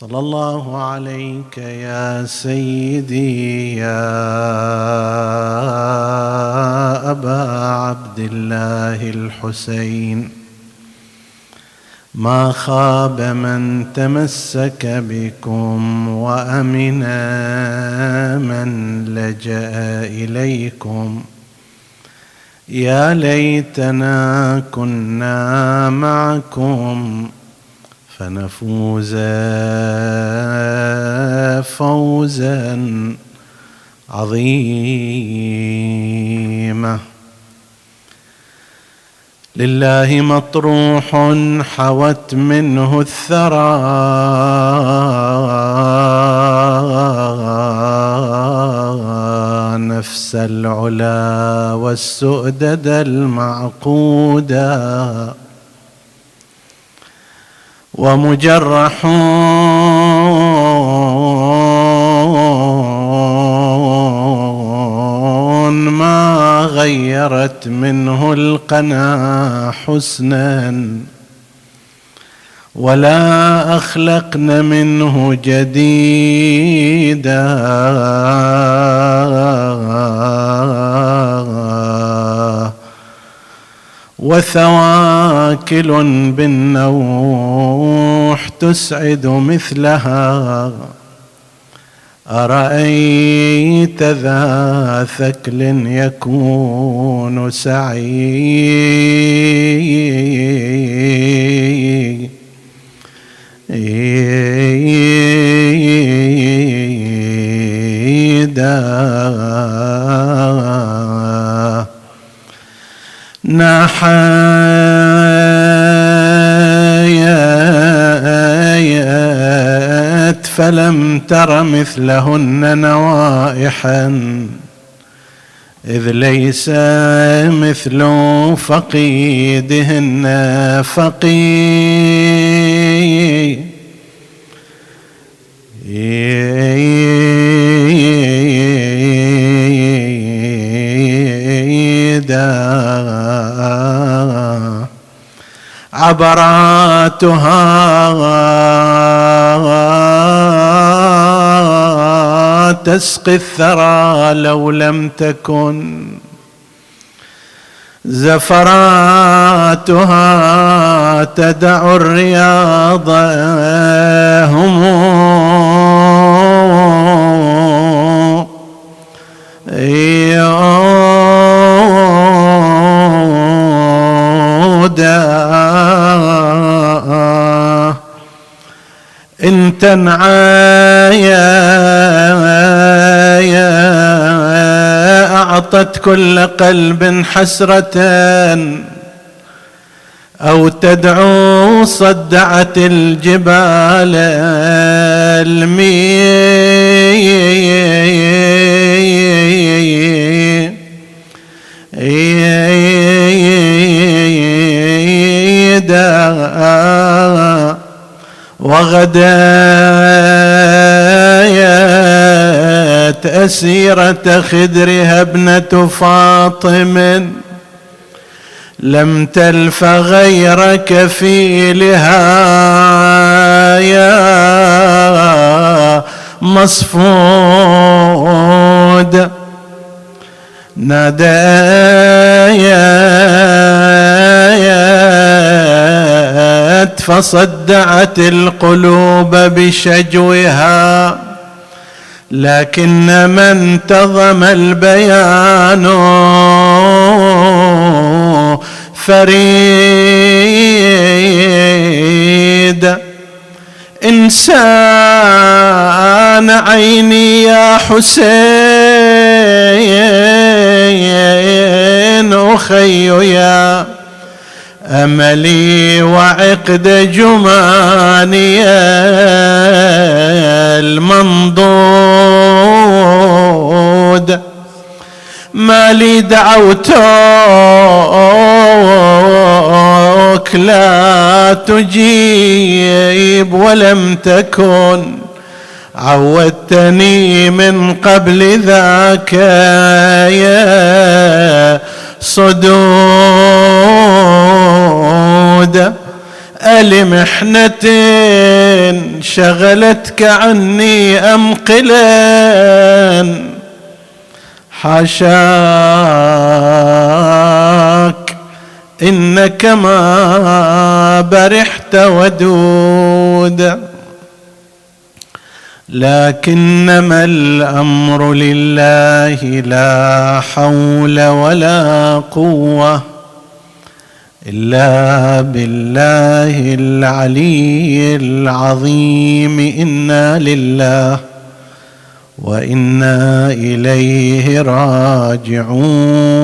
صلى الله عليك يا سيدي يا أبا عبد الله الحسين. ما خاب من تمسك بكم وأمن من لجأ إليكم. يا ليتنا كنا معكم فنفوز فوزا عظيما. لله مطروح حوت منه الثرى. نفس العلا والسؤدد المعقودا. ومجرحون ما غيرت منه القنا حسنا. ولا أخلقن منه جديدا. وثواكل بالنوح تسعد مثلها. أرأيت ذا ثكل يكون سعيدا نحايات فلم تر مثلهن نوائحا إذ ليس مثل فقيدهن فقيد. عبراتها. تسقي الثرى لو لم تكن زفراتها. تدع الرياض هم تنعايا أعطت كل قلب حسرة أو تدعو صدعت الجبال الميدا وغدايات أسيرة خدرها ابنة فاطم. لم تلف غير كفيلها. يا مصفود. نادايات فصدعت القلوب بشجوها لكن من انتظم البيان فريد. إنسان عيني يا حسين أخي يا أملي وعقد جماني المنضود. ما لي دعوتك لا تجيب ولم تكن. عودتني من قبل ذاك يا صدود ألمحنة شغلتك عني أم قلا حاشاك إنك ما برحت ودود. لكنما الأمر لله لا حول ولا قوة. إلا بالله العلي العظيم إنا لله وإنا إليه راجعون.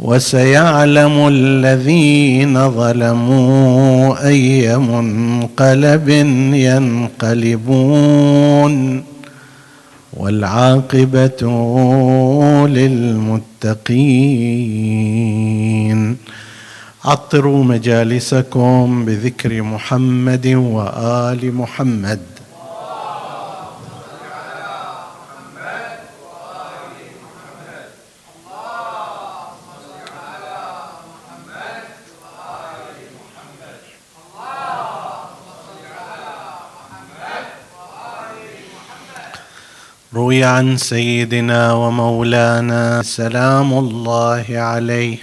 وسيعلم الذين ظلموا أي منقلب ينقلبون. والعاقبة للمتقين. عطروا مجالسكم بذكر محمد وآل محمد. روي عن سيدنا ومولانا سلام الله عليه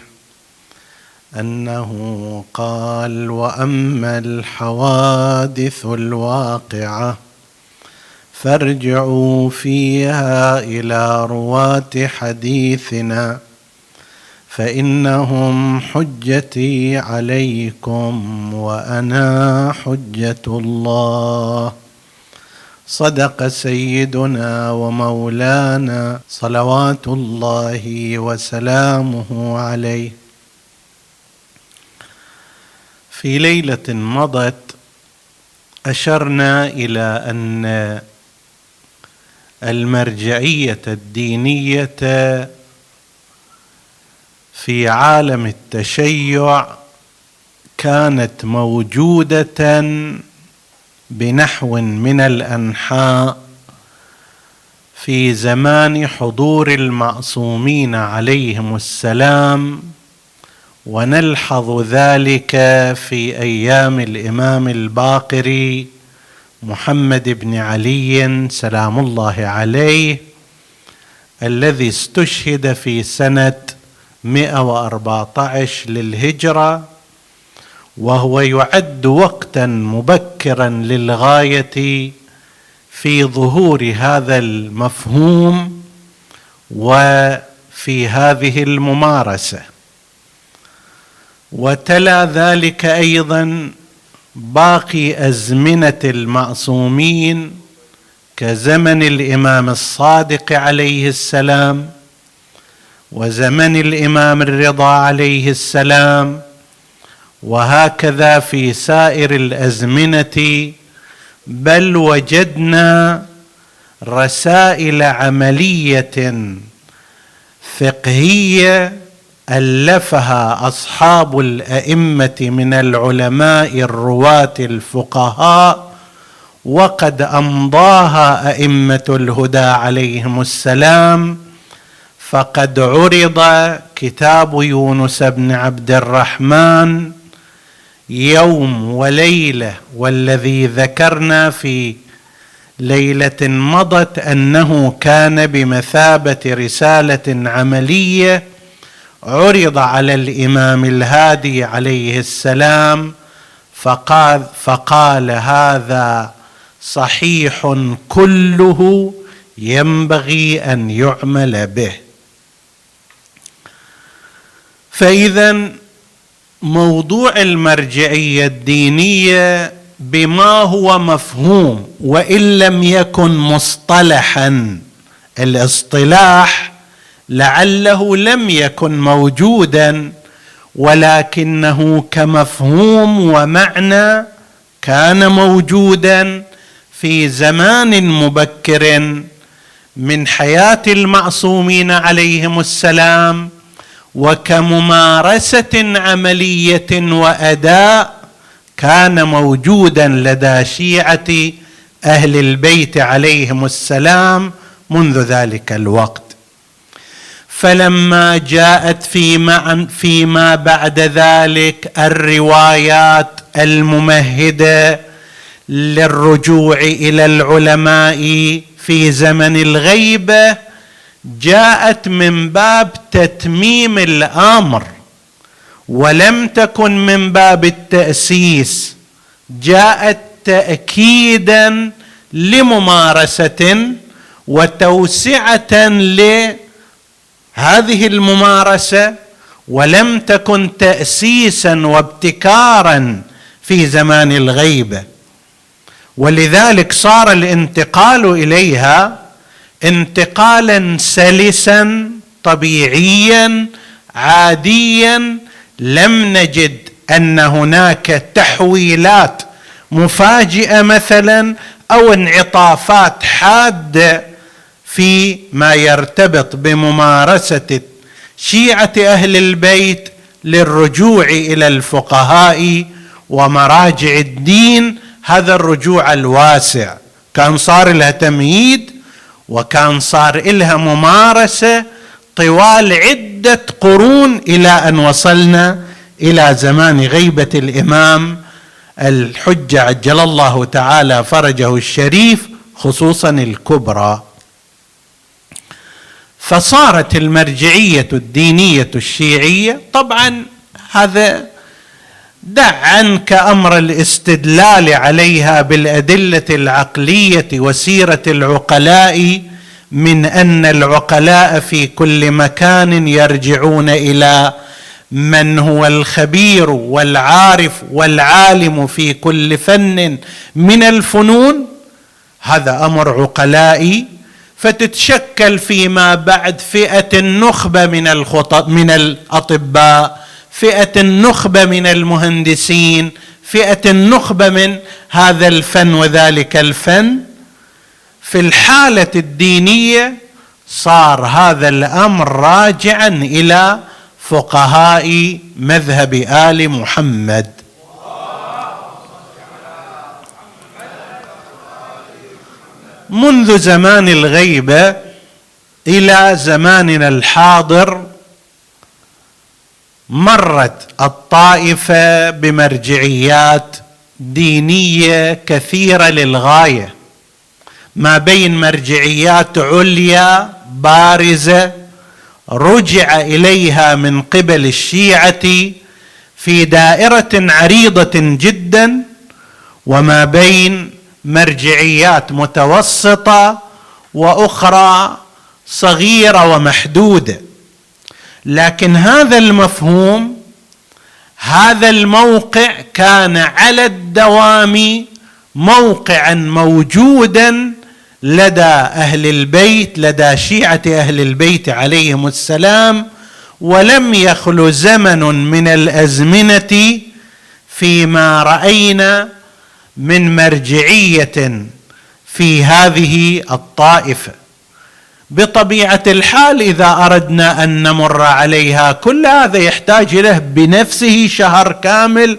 أنه قال وأما الحوادث الواقعة فارجعوا فيها إلى رواة حديثنا فإنهم حجتي عليكم وأنا حجة الله. صدق سيدنا ومولانا صلوات الله وسلامه عليه. في ليلة مضت أشرنا إلى أن المرجعية الدينية في عالم التشيع كانت موجودة بنحو من الأنحاء في زمان حضور المعصومين عليهم السلام ونلحظ ذلك في أيام الإمام الباقر محمد بن علي سلام الله عليه الذي استشهد في سنة 114 للهجرة. وهو يعد وقتا مبكرا للغاية في ظهور هذا المفهوم وفي هذه الممارسة. وتلا ذلك أيضا باقي أزمنة المعصومين كزمن الإمام الصادق عليه السلام وزمن الإمام الرضا عليه السلام وهكذا في سائر الأزمنة بل وجدنا رسائل عملية فقهية ألفها أصحاب الأئمة من العلماء الرواة الفقهاء وقد أمضاها أئمة الهدى عليهم السلام. فقد عرض كتاب يونس بن عبد الرحمن يوم وليلة والذي ذكرنا في ليلة مضت أنه كان بمثابة رسالة عملية عرض على الإمام الهادي عليه السلام فقال فقال هذا صحيح كله ينبغي أن يعمل به. فاذا موضوع المرجعية الدينية بما هو مفهوم وإن لم يكن مصطلحا. الاصطلاح لعله لم يكن موجودا ولكنه كمفهوم ومعنى كان موجودا في زمان مبكر من حياة المعصومين عليهم السلام وكممارسة عملية وأداء كان موجودا لدى شيعة أهل البيت عليهم السلام منذ ذلك الوقت. فلما جاءت فيما فيما بعد ذلك الروايات الممهدة للرجوع إلى العلماء في زمن الغيبة جاءت من باب تتميم الأمر ولم تكن من باب التأسيس جاءت تاكيدا لممارسة وتوسعة لهذه الممارسة ولم تكن تاسيسا وابتكارا في زمان الغيبة. ولذلك صار الانتقال إليها انتقالا سلسا طبيعيا عاديا لم نجد أن هناك تحويلات مفاجئة مثلا أو انعطافات حادة في ما يرتبط بممارسة شيعة أهل البيت للرجوع إلى الفقهاء ومراجع الدين هذا الرجوع الواسع. كان صار لها تمهيد وكان صار لها ممارسة طوال عدة قرون إلى أن وصلنا إلى زمان غيبة الإمام الحجة عجل الله تعالى فرجه الشريف خصوصا الكبرى. فصارت المرجعية الدينية الشيعية طبعا هذا دع عنك أمر الاستدلال عليها بالأدلة العقلية وسيرة العقلاء من أن العقلاء في كل مكان يرجعون إلى من هو الخبير والعارف والعالم في كل فن من الفنون. هذا أمر عقلائي فتتشكل فيما بعد فئة النخبة من الخطب من الأطباء. فئة النخبة من المهندسين فئة النخبة من هذا الفن وذلك الفن. في الحالة الدينية صار هذا الأمر راجعا إلى فقهاء مذهب آل محمد. منذ زمان الغيبة إلى زماننا الحاضر مرت الطائفة بمرجعيات دينية كثيرة للغاية. ما بين مرجعيات عليا بارزة رجع إليها من قبل الشيعة في دائرة عريضة جدا وما بين مرجعيات متوسطة وأخرى صغيرة ومحدودة. لكن هذا المفهوم هذا الموقع كان على الدوام موقعا موجودا لدى أهل البيت لدى شيعة أهل البيت عليهم السلام ولم يخل زمن من الأزمنة فيما رأينا من مرجعية في هذه الطائفة. بطبيعة الحال إذا أردنا أن نمر عليها كل هذا يحتاج له بنفسه شهر كامل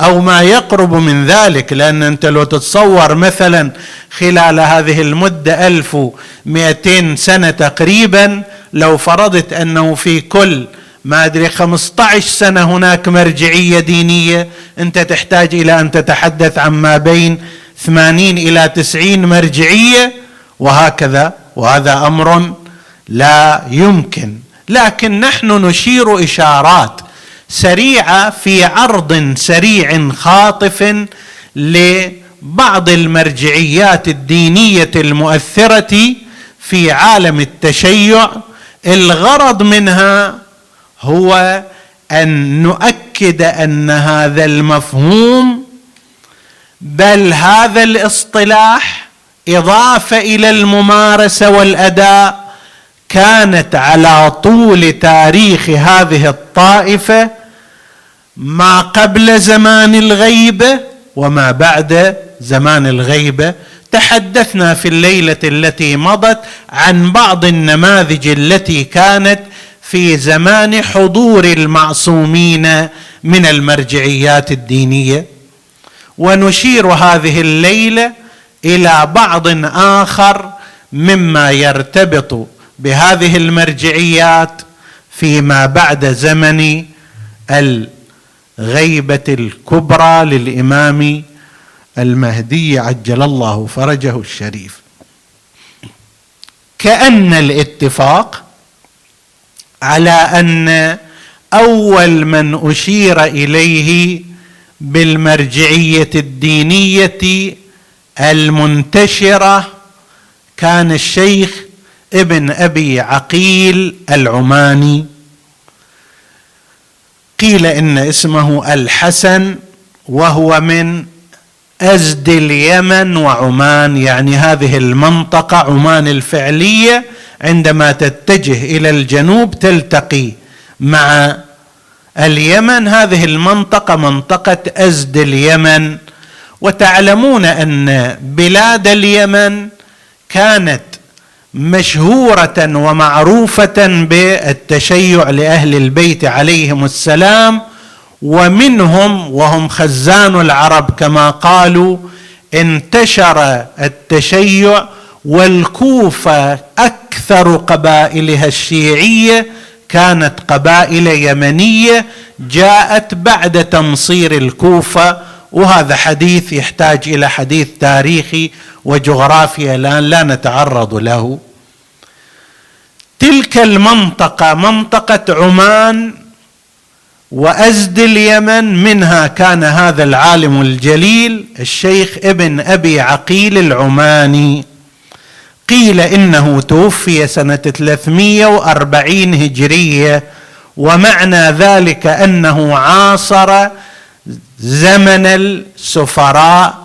أو ما يقرب من ذلك. لأن أنت لو تتصور مثلا خلال هذه المدة 1200 سنة تقريبا لو فرضت أنه في كل ما أدري 15 سنة هناك مرجعية دينية أنت تحتاج إلى أن تتحدث عن ما بين 80 إلى 90 مرجعية وهكذا. وهذا أمر لا يمكن. لكن نحن نشير إشارات سريعة في عرض سريع خاطف لبعض المرجعيات الدينية المؤثرة في عالم التشيع. الغرض منها هو أن نؤكد أن هذا المفهوم بل هذا الاصطلاح إضافة إلى الممارسة والأداء كانت على طول تاريخ هذه الطائفة ما قبل زمان الغيبه وما بعد زمان الغيبه تحدثنا في الليلة التي مضت عن بعض النماذج التي كانت في زمان حضور المعصومين من المرجعيات الدينية. ونشير هذه الليلة إلى بعض آخر مما يرتبط بهذه المرجعيات فيما بعد زمن الغيبة الكبرى للإمام المهدي عجل الله فرجه الشريف. كأن الاتفاق على أن أول من أشير إليه بالمرجعية الدينية المنتشرة كان الشيخ ابن أبي عقيل العماني. قيل إن اسمه الحسن وهو من أزد اليمن وعمان يعني هذه المنطقة عمان الفعلية عندما تتجه إلى الجنوب تلتقي مع اليمن. هذه المنطقة منطقة أزد اليمن. وتعلمون أن بلاد اليمن كانت مشهورة ومعروفة بالتشيع لأهل البيت عليهم السلام ومنهم وهم خزان العرب كما قالوا انتشر التشيع والكوفة أكثر قبائلها الشيعية كانت قبائل يمنية جاءت بعد تنصير الكوفة وهذا حديث يحتاج إلى حديث تاريخي وجغرافيا الآن لا نتعرض له. تلك المنطقة منطقة عمان وأزد اليمن منها كان هذا العالم الجليل الشيخ ابن أبي عقيل العماني. قيل إنه توفي سنة 340 هجرية ومعنى ذلك أنه عاصر زمن السفراء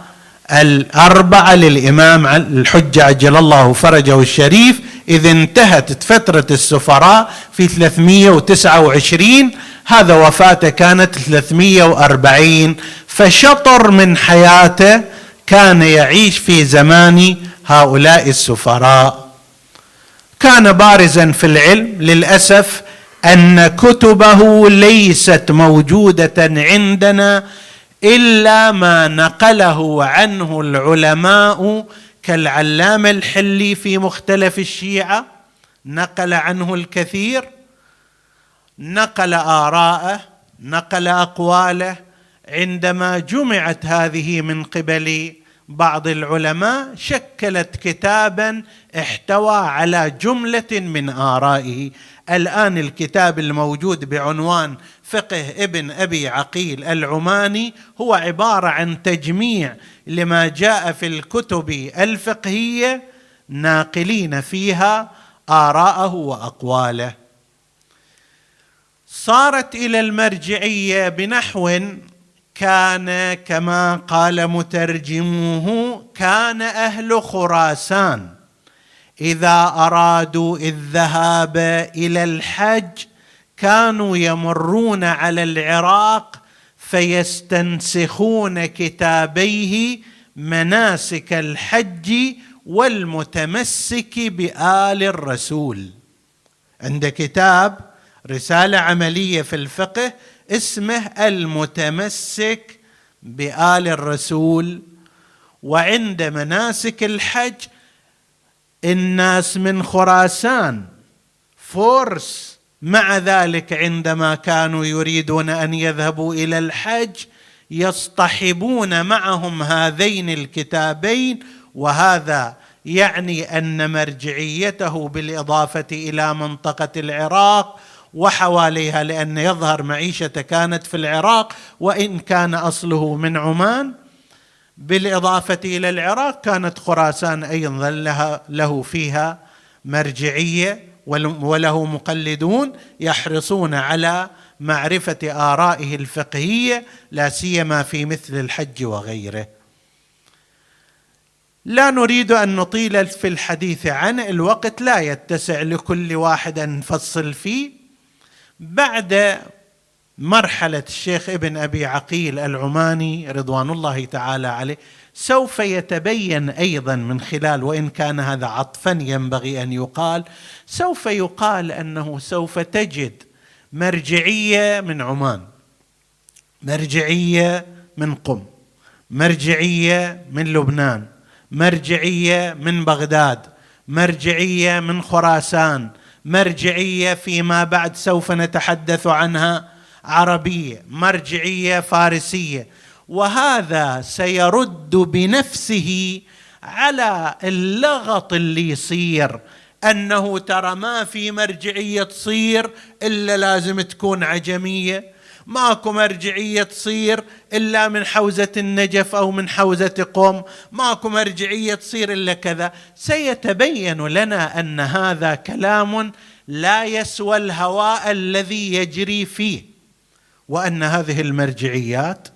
الأربعة للإمام الحجة عجل الله فرجه الشريف إذ انتهت فترة السفراء في 329 هذا وفاته كانت 340 فشطر من حياته كان يعيش في زمان هؤلاء السفراء. كان بارزا في العلم للأسف أن كتبه ليست موجودة عندنا إلا ما نقله عنه العلماء كالعلامه الحلي في مختلف الشيعة. نقل عنه الكثير. نقل آراءه. نقل أقواله. عندما جمعت هذه من قبل بعض العلماء شكلت كتابا احتوى على جملة من آرائه. الآن الكتاب الموجود بعنوان فقه ابن أبي عقيل العماني هو عبارة عن تجميع لما جاء في الكتب الفقهية ناقلين فيها آراءه وأقواله. صارت إلى المرجعية بنحو كان كما قال مترجموه كان أهل خراسان. إذا أرادوا الذهاب إلى الحج كانوا يمرون على العراق فيستنسخون كتابيه مناسك الحج والمتمسك بآل الرسول. عند كتاب رسالة عملية في الفقه اسمه المتمسك بآل الرسول. وعند مناسك الحج الناس من خراسان فورس مع ذلك عندما كانوا يريدون أن يذهبوا إلى الحج يصطحبون معهم هذين الكتابين وهذا يعني أن مرجعيته بالإضافة إلى منطقة العراق وحواليها لأن يظهر معيشته كانت في العراق وإن كان أصله من عمان بالإضافة إلى العراق كانت خراسان أيضا له فيها مرجعية. وله مقلدون يحرصون على معرفة آرائه الفقهيه لا سيما في مثل الحج وغيره. لا نريد أن نطيل في الحديث عنه الوقت لا يتسع لكل واحد ان نفصل فيه. بعد مرحلة الشيخ ابن أبي عقيل العماني رضوان الله تعالى عليه سوف يتبين أيضا من خلال وإن كان هذا عطفا ينبغي أن يقال سوف يقال أنه سوف تجد مرجعية من عمان مرجعية من قم مرجعية من لبنان مرجعية من بغداد مرجعية من خراسان مرجعية فيما بعد سوف نتحدث عنها عربية مرجعية فارسية. وهذا سيرد بنفسه على اللغط اللي يصير. أنه ترى ما في مرجعية تصير إلا لازم تكون عجمية. ماكو مرجعية تصير إلا من حوزة النجف أو من حوزة قم ماكو مرجعية تصير إلا كذا. سيتبين لنا أن هذا كلام لا يسوى الهواء الذي يجري فيه. وأن هذه المرجعيات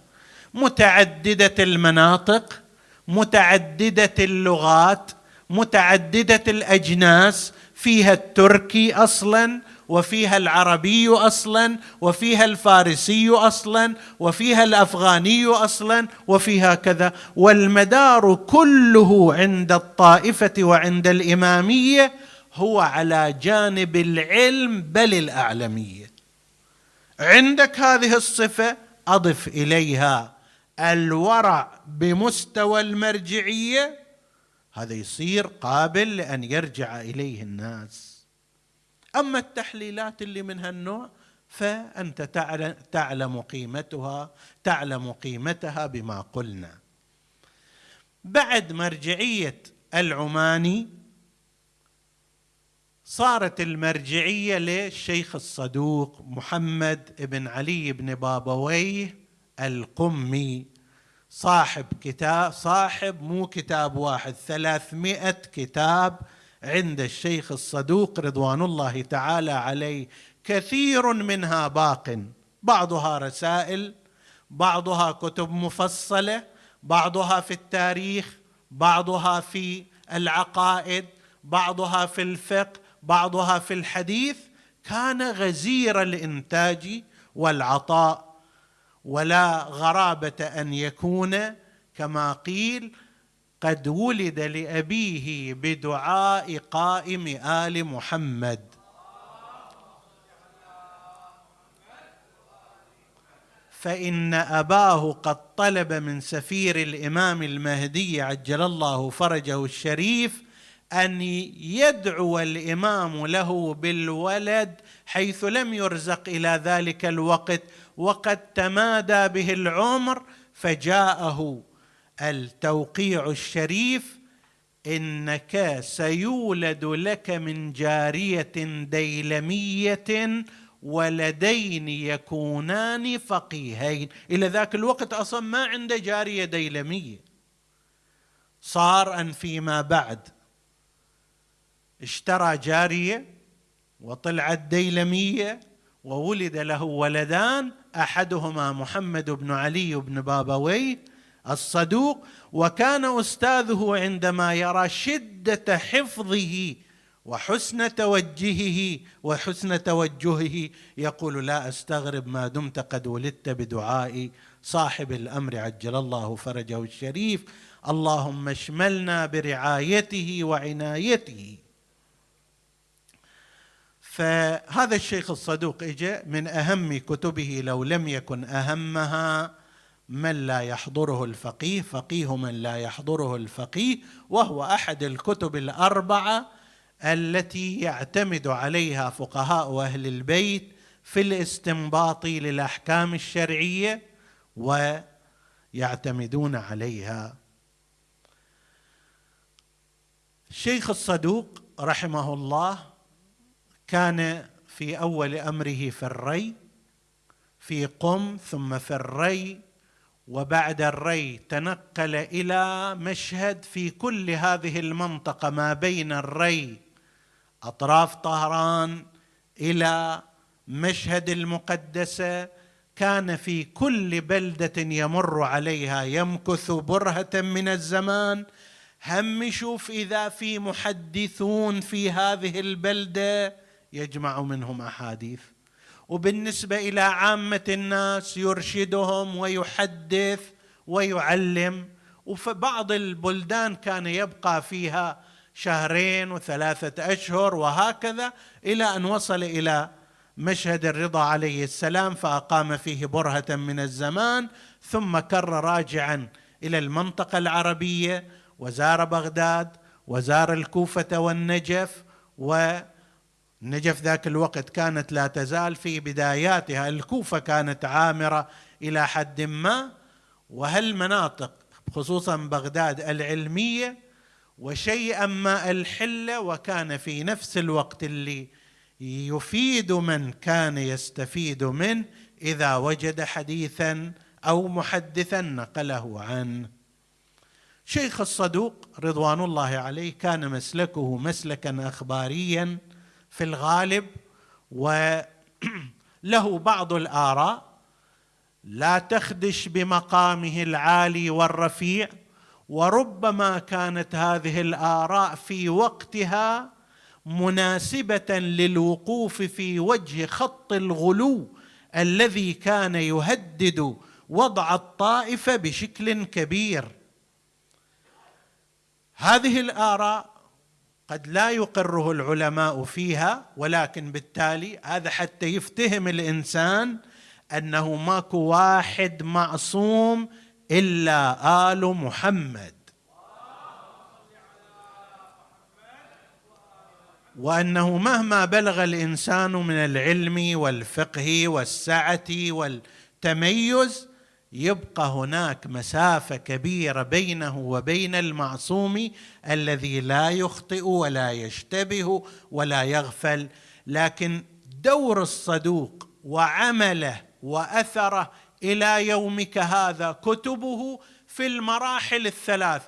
متعددة المناطق متعددة اللغات متعددة الأجناس فيها التركي أصلا وفيها العربي أصلا وفيها الفارسي أصلا وفيها الأفغاني أصلا وفيها كذا. والمدار كله عند الطائفة وعند الإمامية هو على جانب العلم بل الأعلمية. عندك هذه الصفة أضف إليها. الورع بمستوى المرجعية هذا يصير قابل لأن يرجع إليه الناس. أما التحليلات اللي من هالنوع فأنت تعلم قيمتها تعلم قيمتها بما قلنا. بعد مرجعية العماني صارت المرجعية للشيخ الصدوق محمد بن علي بن بابويه القمي. صاحب كتاب صاحب مو كتاب واحد ثلاثمائة كتاب عند الشيخ الصدوق رضوان الله تعالى عليه. كثير منها باق بعضها رسائل بعضها كتب مفصلة بعضها في التاريخ بعضها في العقائد بعضها في الفقه بعضها في الحديث كان غزير الإنتاج والعطاء ولا غرابة أن يكون كما قيل قد ولد لأبيه بدعاء قائم آل محمد. فإن أباه قد طلب من سفير الإمام المهدي عجل الله فرجه الشريف أن يدعو الإمام له بالولد حيث لم يرزق إلى ذلك الوقت وقد تمادى به العمر فجاءه التوقيع الشريف إنك سيولد لك من جارية ديلمية ولدين يكونان فقيهين. إلى ذاك الوقت أصلا ما عنده جارية ديلمية. صار أن فيما بعد اشترى جارية وطلعت ديلمية وولد له ولدان أحدهما محمد بن علي بن بابويه الصدوق وكان أستاذه عندما يرى شدة حفظه وحسن توجهه وحسن توجهه يقول لا أستغرب ما دمت قد ولدت بدعاء صاحب الأمر عجل الله فرجه الشريف. اللهم اشملنا برعايته وعنايته. فهذا الشيخ الصدوق اجى من أهم كتبه لو لم يكن أهمها من لا يحضره الفقيه فقيه من لا يحضره الفقيه وهو أحد الكتب الأربعة التي يعتمد عليها فقهاء أهل البيت في الاستنباط للأحكام الشرعية ويعتمدون عليها. الشيخ الصدوق رحمه الله كان في أول أمره في الري في قم ثم في الري وبعد الري تنقل إلى مشهد في كل هذه المنطقة ما بين الري أطراف طهران إلى مشهد المقدسه كان في كل بلدة يمر عليها يمكث برهة من الزمان. هم يشوف إذا في محدثون في هذه البلدة. يجمع منهم أحاديث. وبالنسبة إلى عامة الناس يرشدهم ويحدث ويعلم. وفي بعض البلدان كان يبقى فيها شهرين وثلاثة أشهر وهكذا إلى أن وصل إلى مشهد الرضا عليه السلام فأقام فيه برهة من الزمان ثم كر راجعا إلى المنطقة العربية وزار بغداد وزار الكوفة والنجف ونجف ذاك الوقت كانت لا تزال في بداياتها. الكوفة كانت عامرة إلى حد ما وهالمناطق خصوصا بغداد العلمية وشيئا ما الحلة وكان في نفس الوقت اللي يفيد من كان يستفيد منه إذا وجد حديثا أو محدثا نقله عنه شيخ الصدوق رضوان الله عليه كان مسلكه مسلكا اخباريا في الغالب وله بعض الآراء. لا تخدش بمقامه العالي والرفيع وربما كانت هذه الآراء في وقتها مناسبة للوقوف في وجه خط الغلو الذي كان يهدد وضع الطائفه بشكل كبير. هذه الآراء قد لا يقره العلماء فيها ولكن بالتالي هذا حتى يفتهم الإنسان أنه ماكو واحد معصوم إلا آل محمد. وأنه مهما بلغ الإنسان من العلم والفقه والسعة والتميز يبقى هناك مسافة كبيرة بينه وبين المعصوم الذي لا يخطئ ولا يشتبه ولا يغفل لكن دور الصدوق وعمله وأثره إلى يومك هذا كتبه في المراحل الثلاث.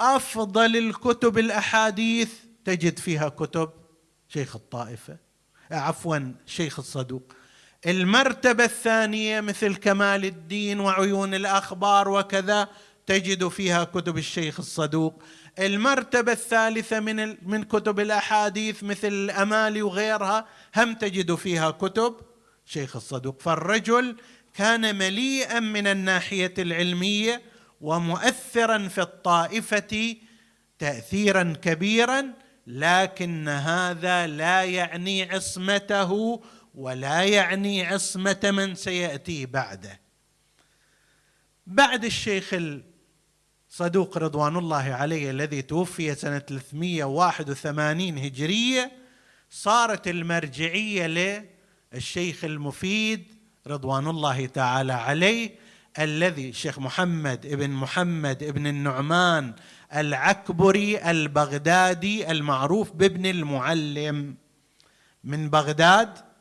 أفضل الكتب الأحاديث تجد فيها كتب شيخ الطائفة عفوا شيخ الصدوق. المرتبة الثانية مثل كمال الدين وعيون الأخبار وكذا تجد فيها كتب الشيخ الصدوق. المرتبة الثالثة من من كتب الأحاديث مثل الأمالي وغيرها هم تجد فيها كتب شيخ الصدوق. فالرجل كان مليئا من الناحية العلمية ومؤثرا في الطائفة تاثيرا كبيرا لكن هذا لا يعني عصمته ولا يعني عصمة من سيأتي بعده. بعد الشيخ الصدوق رضوان الله عليه الذي توفي سنة 381 هجرية صارت المرجعية للشيخ المفيد رضوان الله تعالى عليه الذي الشيخ محمد ابن محمد ابن النعمان العكبري البغدادي المعروف بابن المعلم من بغداد.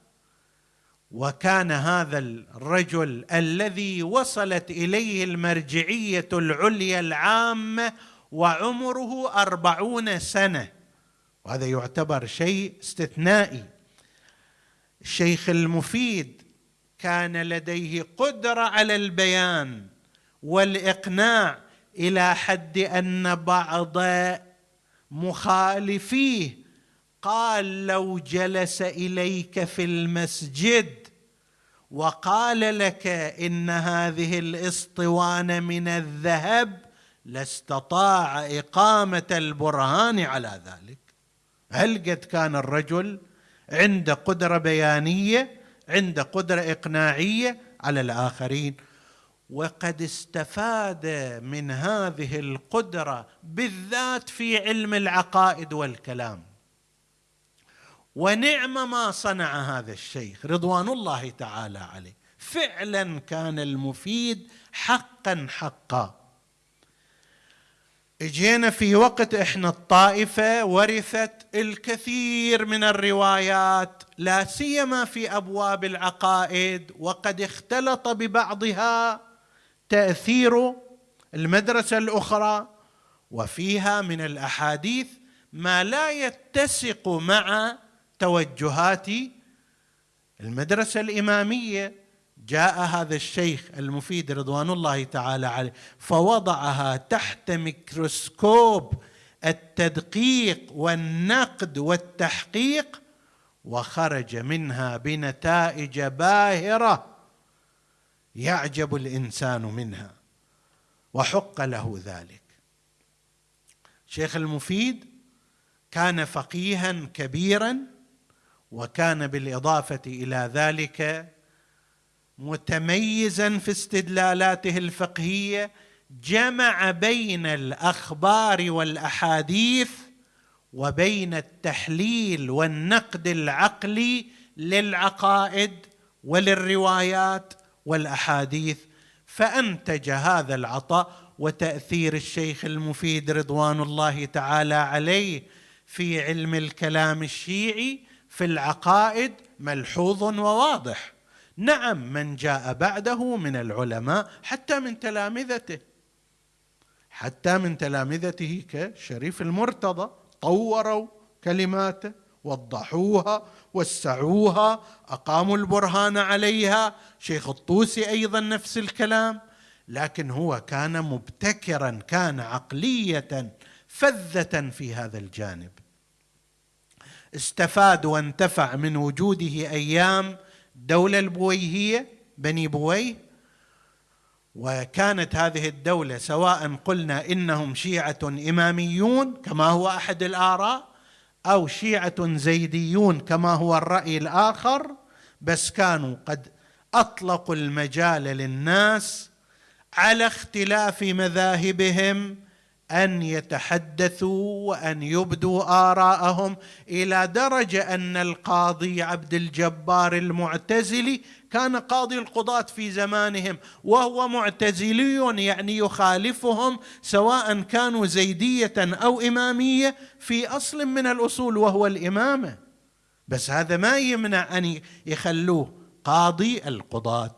وكان هذا الرجل الذي وصلت إليه المرجعية العليا العامه وعمره أربعون سنة. وهذا يعتبر شيء استثنائي. الشيخ المفيد كان لديه قدرة على البيان والإقناع إلى حد أن بعض مخالفيه قال لو جلس إليك في المسجد وقال لك إن هذه الاسطوانه من الذهب لاستطاع إقامة البرهان على ذلك. هل قد كان الرجل عنده قدرة بيانية عنده قدرة إقناعية على الآخرين؟ وقد استفاد من هذه القدرة بالذات في علم العقائد والكلام. ونعم ما صنع هذا الشيخ رضوان الله تعالى عليه. فعلا كان المفيد حقا حقا. اجينا في وقت إحنا الطائفة ورثت الكثير من الروايات لا سيما في أبواب العقائد وقد اختلط ببعضها تأثير المدرسة الأخرى وفيها من الأحاديث ما لا يتسق مع توجهات المدرسة الإمامية. جاء هذا الشيخ المفيد رضوان الله تعالى عليه فوضعها تحت ميكروسكوب التدقيق والنقد والتحقيق وخرج منها بنتائج باهرة يعجب الإنسان منها وحق له ذلك. شيخ المفيد كان فقيها كبيرا وكان بالإضافة إلى ذلك متميزا في استدلالاته الفقهية جمع بين الأخبار والأحاديث وبين التحليل والنقد العقلي للعقائد وللروايات والأحاديث. فأنتج هذا العطاء وتأثير الشيخ المفيد رضوان الله تعالى عليه في علم الكلام الشيعي في العقائد ملحوظ وواضح. نعم من جاء بعده من العلماء حتى من تلامذته. حتى من تلامذته كشريف المرتضى طوروا كلماته وضحوها وسعوها أقاموا البرهان عليها. شيخ الطوسي أيضا نفس الكلام. لكن هو كان مبتكرا كان عقلية فذة في هذا الجانب. استفاد وانتفع من وجوده أيام الدولة البويهية بني بويه وكانت هذه الدولة سواء قلنا إنهم شيعة إماميون كما هو أحد الآراء أو شيعة زيديون كما هو الرأي الآخر بس كانوا قد أطلقوا المجال للناس على اختلاف مذاهبهم أن يتحدثوا وأن يبدوا آراءهم إلى درجة أن القاضي عبد الجبار المعتزلي كان قاضي القضاة في زمانهم وهو معتزلي يعني يخالفهم سواء كانوا زيدية أو إمامية في أصل من الأصول وهو الإمامة. بس هذا ما يمنع أن يخلوه قاضي القضاة.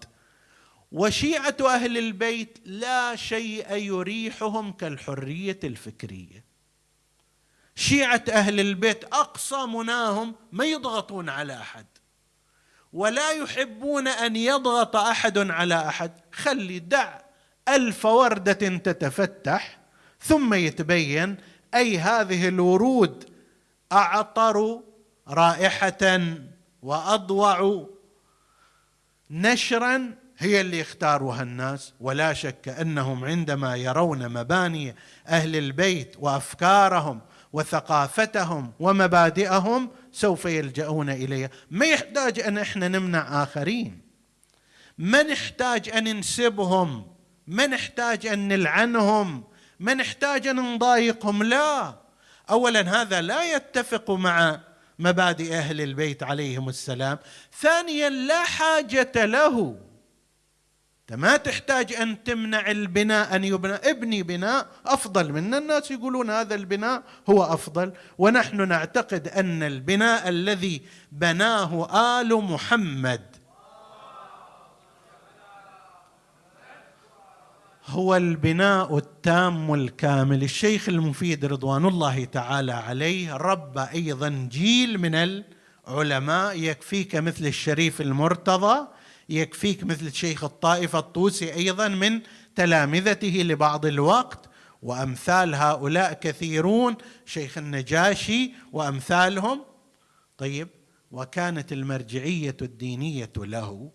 وشيعة أهل البيت لا شيء يريحهم كالحرية الفكرية. شيعة أهل البيت أقصى مناهم ما يضغطون على أحد ولا يحبون أن يضغط أحد على أحد. خلي دع ألف وردة تتفتح ثم يتبين أي هذه الورود أعطر رائحة وأضوع نشرا هي اللي اختاروها الناس ولا شك أنهم عندما يرون مباني أهل البيت وأفكارهم وثقافتهم ومبادئهم سوف يلجؤون إليها. ما يحتاج أن إحنا نمنع آخرين. ما نحتاج أن ننسبهم ما نحتاج أن نلعنهم. ما نحتاج أن نضايقهم. لا. اولا هذا لا يتفق مع مبادئ أهل البيت عليهم السلام. ثانيا لا حاجة له. ما تحتاج أن تمنع البناء أن يبنى ابني بناء أفضل من الناس يقولون هذا البناء هو أفضل. ونحن نعتقد أن البناء الذي بناه آل محمد هو البناء التام الكامل الشيخ المفيد رضوان الله تعالى عليه ربى أيضا جيل من العلماء يكفيك مثل الشريف المرتضى يكفيك مثل شيخ الطائفة الطوسي أيضا من تلامذته لبعض الوقت وأمثال هؤلاء كثيرون شيخ النجاشي وأمثالهم. طيب وكانت المرجعية الدينية له.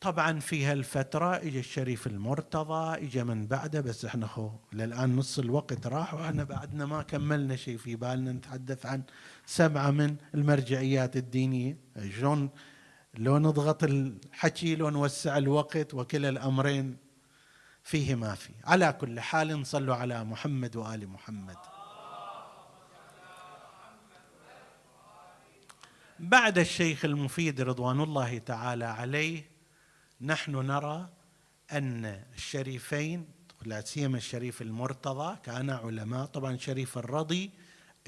طبعا في هالفترة اجى الشريف المرتضى اجى من بعده بس إحنا خو للآن نص الوقت راح وإحنا بعدنا ما كملنا شيء في بالنا نتحدث عن سبعة من المرجعيات الدينية. شلون لو نضغط الحكي لو نوسع الوقت وكلا الأمرين فيه ما في. على كل حال صلوا على محمد وآل محمد. بعد الشيخ المفيد رضوان الله تعالى عليه نحن نرى أن الشريفين لا سيما الشريف المرتضى كان علماء طبعا شريف الرضي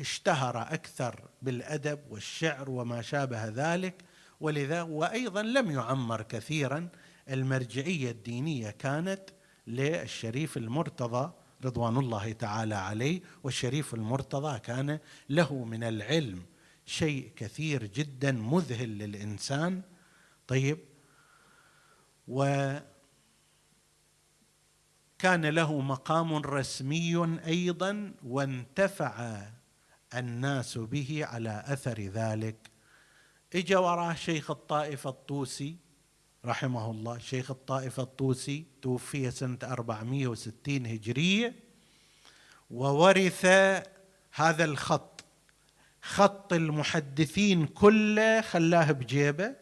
اشتهر أكثر بالأدب والشعر وما شابه ذلك ولذا وأيضا لم يعمر كثيرا المرجعية الدينية كانت للشريف المرتضى رضوان الله تعالى عليه والشريف المرتضى كان له من العلم شيء كثير جدا مذهل للإنسان. طيب وكان له مقام رسمي أيضا وانتفع الناس به على أثر ذلك. إجا وراه شيخ الطائفة الطوسي رحمه الله شيخ الطائفة الطوسي توفي سنة 460 هجرية وورث هذا الخط. خط المحدثين كله خلاه بجيبه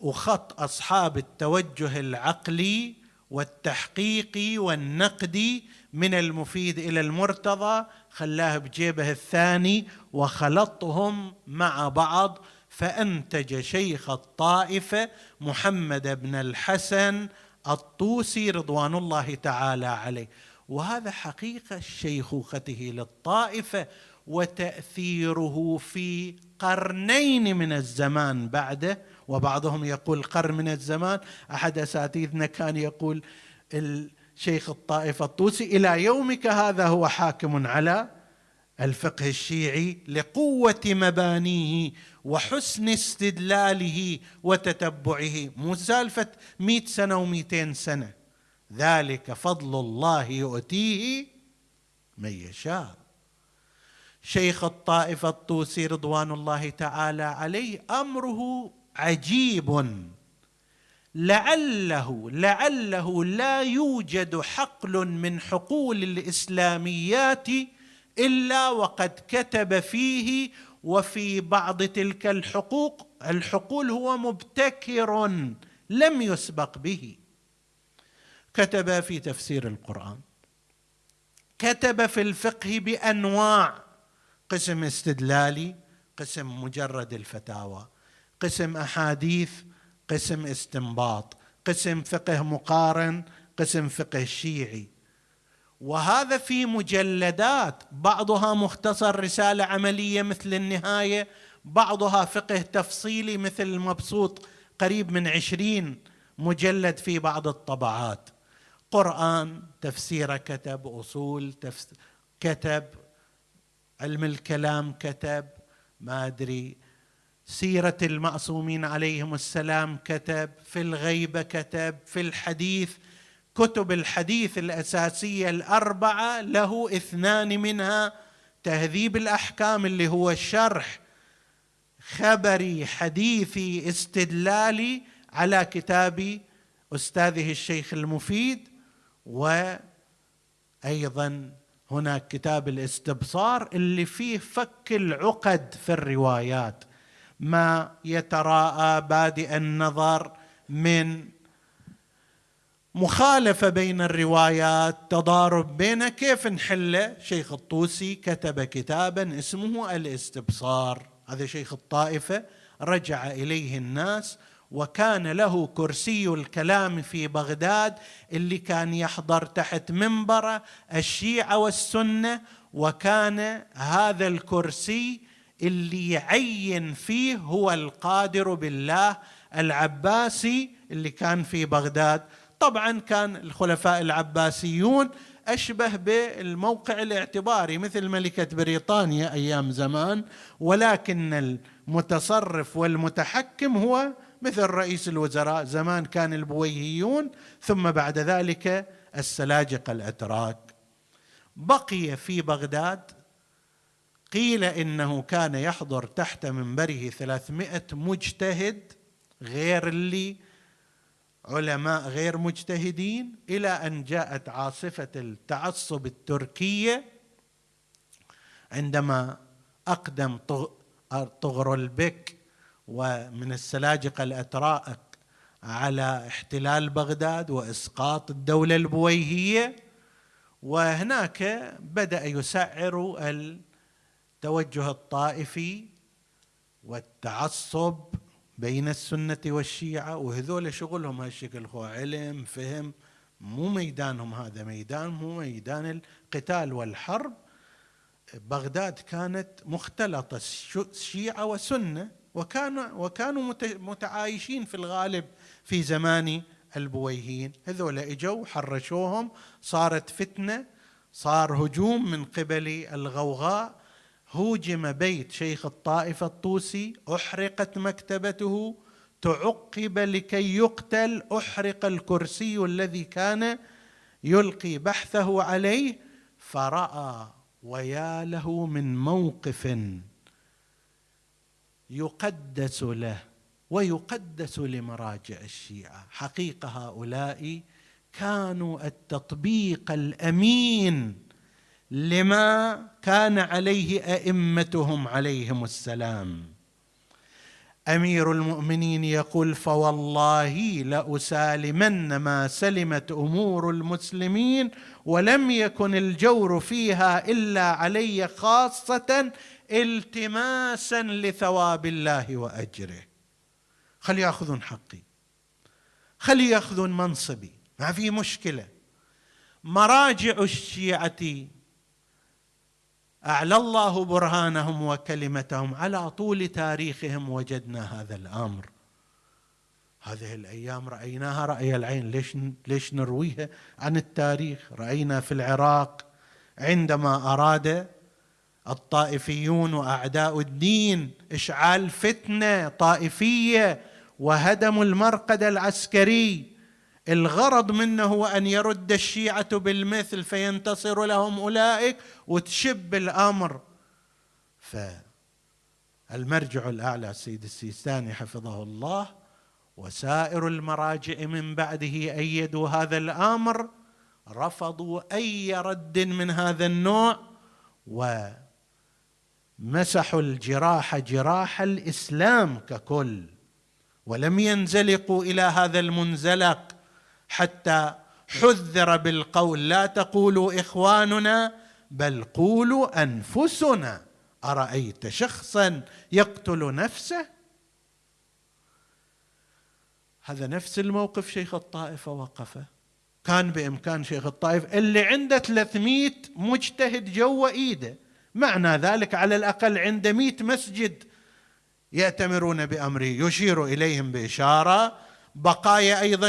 وخط أصحاب التوجه العقلي والتحقيقي والنقدي من المفيد إلى المرتضى خلاه بجيبه الثاني وخلطهم مع بعض فأنتج شيخ الطائفه محمد بن الحسن الطوسي رضوان الله تعالى عليه. وهذا حقيقة شيخوخته للطائفه وتأثيره في قرنين من الزمان بعده وبعضهم يقول قرن من الزمان. أحد أساتذتنا كان يقول الشيخ الطائفه الطوسي إلى يومك هذا هو حاكم على الفقه الشيعي لقوة مبانيه وحسن استدلاله وتتبعه. مو سالفة مئة سنة ومئتين سنة. ذلك فضل الله يؤتيه من يشاء. شيخ الطائفة الطوسي رضوان الله تعالى عليه أمره عجيب. لعله لعله لا يوجد حقل من حقول الإسلاميات إلا وقد كتب فيه وفي بعض تلك الحقوق الحقول هو مبتكر لم يسبق به. كتب في تفسير القرآن. كتب في الفقه بأنواع قسم استدلالي قسم مجرد الفتاوى قسم أحاديث قسم استنباط قسم فقه مقارن قسم فقه شيعي. وهذا في مجلدات بعضها مختصر رسالة عملية مثل النهاية بعضها فقه تفصيلي مثل المبسوط قريب من عشرين مجلد في بعض الطبعات. قرآن تفسير كتب أصول تفس... كتب علم الكلام كتب ما أدري سيرة المعصومين عليهم السلام كتب في الغيبة كتب في الحديث كتب الحديث الأساسية الأربعة له اثنان منها تهذيب الأحكام اللي هو الشرح خبري حديثي استدلالي على كتاب أستاذه الشيخ المفيد وأيضا هناك كتاب الاستبصار اللي فيه فك العقد في الروايات. ما يتراءى بادئ النظر من مخالفة بين الروايات تضارب بين كيف نحله شيخ الطوسي كتب كتابا اسمه الاستبصار. هذا شيخ الطائفة رجع إليه الناس وكان له كرسي الكلام في بغداد اللي كان يحضر تحت منبره الشيعة والسنة وكان هذا الكرسي اللي يعين فيه هو القادر بالله العباسي اللي كان في بغداد. طبعا كان الخلفاء العباسيون أشبه بالموقع الاعتباري مثل ملكة بريطانيا أيام زمان ولكن المتصرف والمتحكم هو مثل رئيس الوزراء زمان كان البويهيون ثم بعد ذلك السلاجقه الاتراك بقي في بغداد قيل إنه كان يحضر تحت منبره ثلاثمائة مجتهد غير اللي علماء غير مجتهدين إلى أن جاءت عاصفة التعصب التركية عندما أقدم طغرلبك ومن السلاجقه الاتراك على احتلال بغداد وإسقاط الدولة البويهية وهناك بدأ يسعر التوجه الطائفي والتعصب بين السنة والشيعة وهذول شغلهم هالشكل. هو علم فهم مو ميدانهم هذا. ميدان مو ميدان القتال والحرب. بغداد كانت مختلطة شيعة وسنة وكان وكانوا متعايشين في الغالب في زمان البويهين هذول إجوا حرشوهم صارت فتنة صار هجوم من قبل الغوغاء. هوجم بيت شيخ الطائفة الطوسي أحرقت مكتبته تعقب لكي يقتل أحرق الكرسي الذي كان يلقي بحثه عليه فرأى ويا له من موقف يقدس له ويقدس لمراجع الشيعة. حقيقة هؤلاء كانوا التطبيق الأمين لما كان عليه أئمتهم عليهم السلام. أمير المؤمنين يقول فوالله لأسالمن ما سلمت أمور المسلمين ولم يكن الجور فيها إلا علي خاصة التماسا لثواب الله وأجره. خلي يأخذون حقي. خلي يأخذون منصبي. ما في مشكلة. مراجع الشيعة أعلى الله برهانهم وكلمتهم على طول تاريخهم وجدنا هذا الأمر. هذه الأيام رأيناها رأي العين. ليش ليش نرويها عن التاريخ؟ رأينا في العراق عندما أراد الطائفيون وأعداء الدين إشعال فتنة طائفية وهدموا المرقد العسكري. الغرض منه هو أن يرد الشيعة بالمثل فينتصر لهم أولئك وتشب الأمر. فالمرجع الأعلى سيد السيستاني حفظه الله وسائر المراجع من بعده أيدوا هذا الأمر رفضوا أي رد من هذا النوع ومسحوا الجراح جراح الإسلام ككل ولم ينزلقوا إلى هذا المنزلق. حتى حذر بالقول لا تقولوا إخواننا بل قولوا أنفسنا. أرأيت شخصا يقتل نفسه؟ هذا نفس الموقف شيخ الطائفة وقفه. كان بإمكان شيخ الطائف اللي عنده 300 مجتهد جوا إيده. معنى ذلك على الأقل عنده 100 مسجد يأتمرون بأمره يشير إليهم بإشارة بقايا أيضا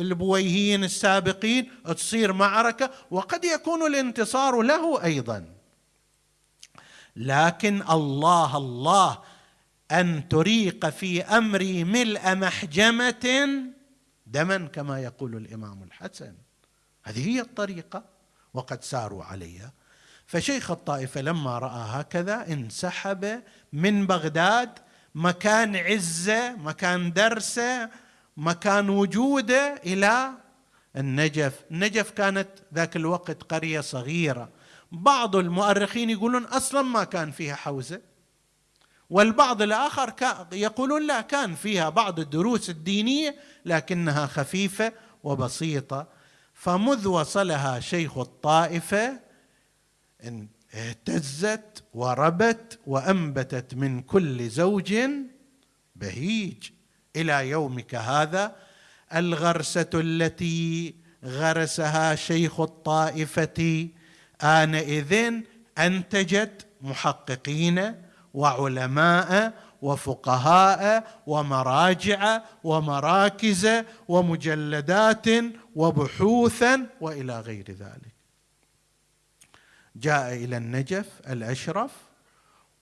البويهيين السابقين تصير معركة وقد يكون الانتصار له أيضا. لكن الله الله أن تريق في أمري ملء محجمة دما كما يقول الإمام الحسن. هذه هي الطريقة وقد ساروا عليها. فشيخ الطائفة لما رأى هكذا انسحب من بغداد مكان عزة مكان درسة مكان وجودة إلى النجف. النجف كانت ذاك الوقت قرية صغيرة. بعض المؤرخين يقولون أصلا ما كان فيها حوزة والبعض الآخر يقولون لا كان فيها بعض الدروس الدينية لكنها خفيفة وبسيطة. فمذ وصلها شيخ الطائفة اهتزت وربت وأنبتت من كل زوج بهيج. إلى يومك هذا الغرسة التي غرسها شيخ الطائفة آنئذ انتجت محققين وعلماء وفقهاء ومراجع ومراكز ومجلدات وبحوثا وإلى غير ذلك. جاء إلى النجف الأشرف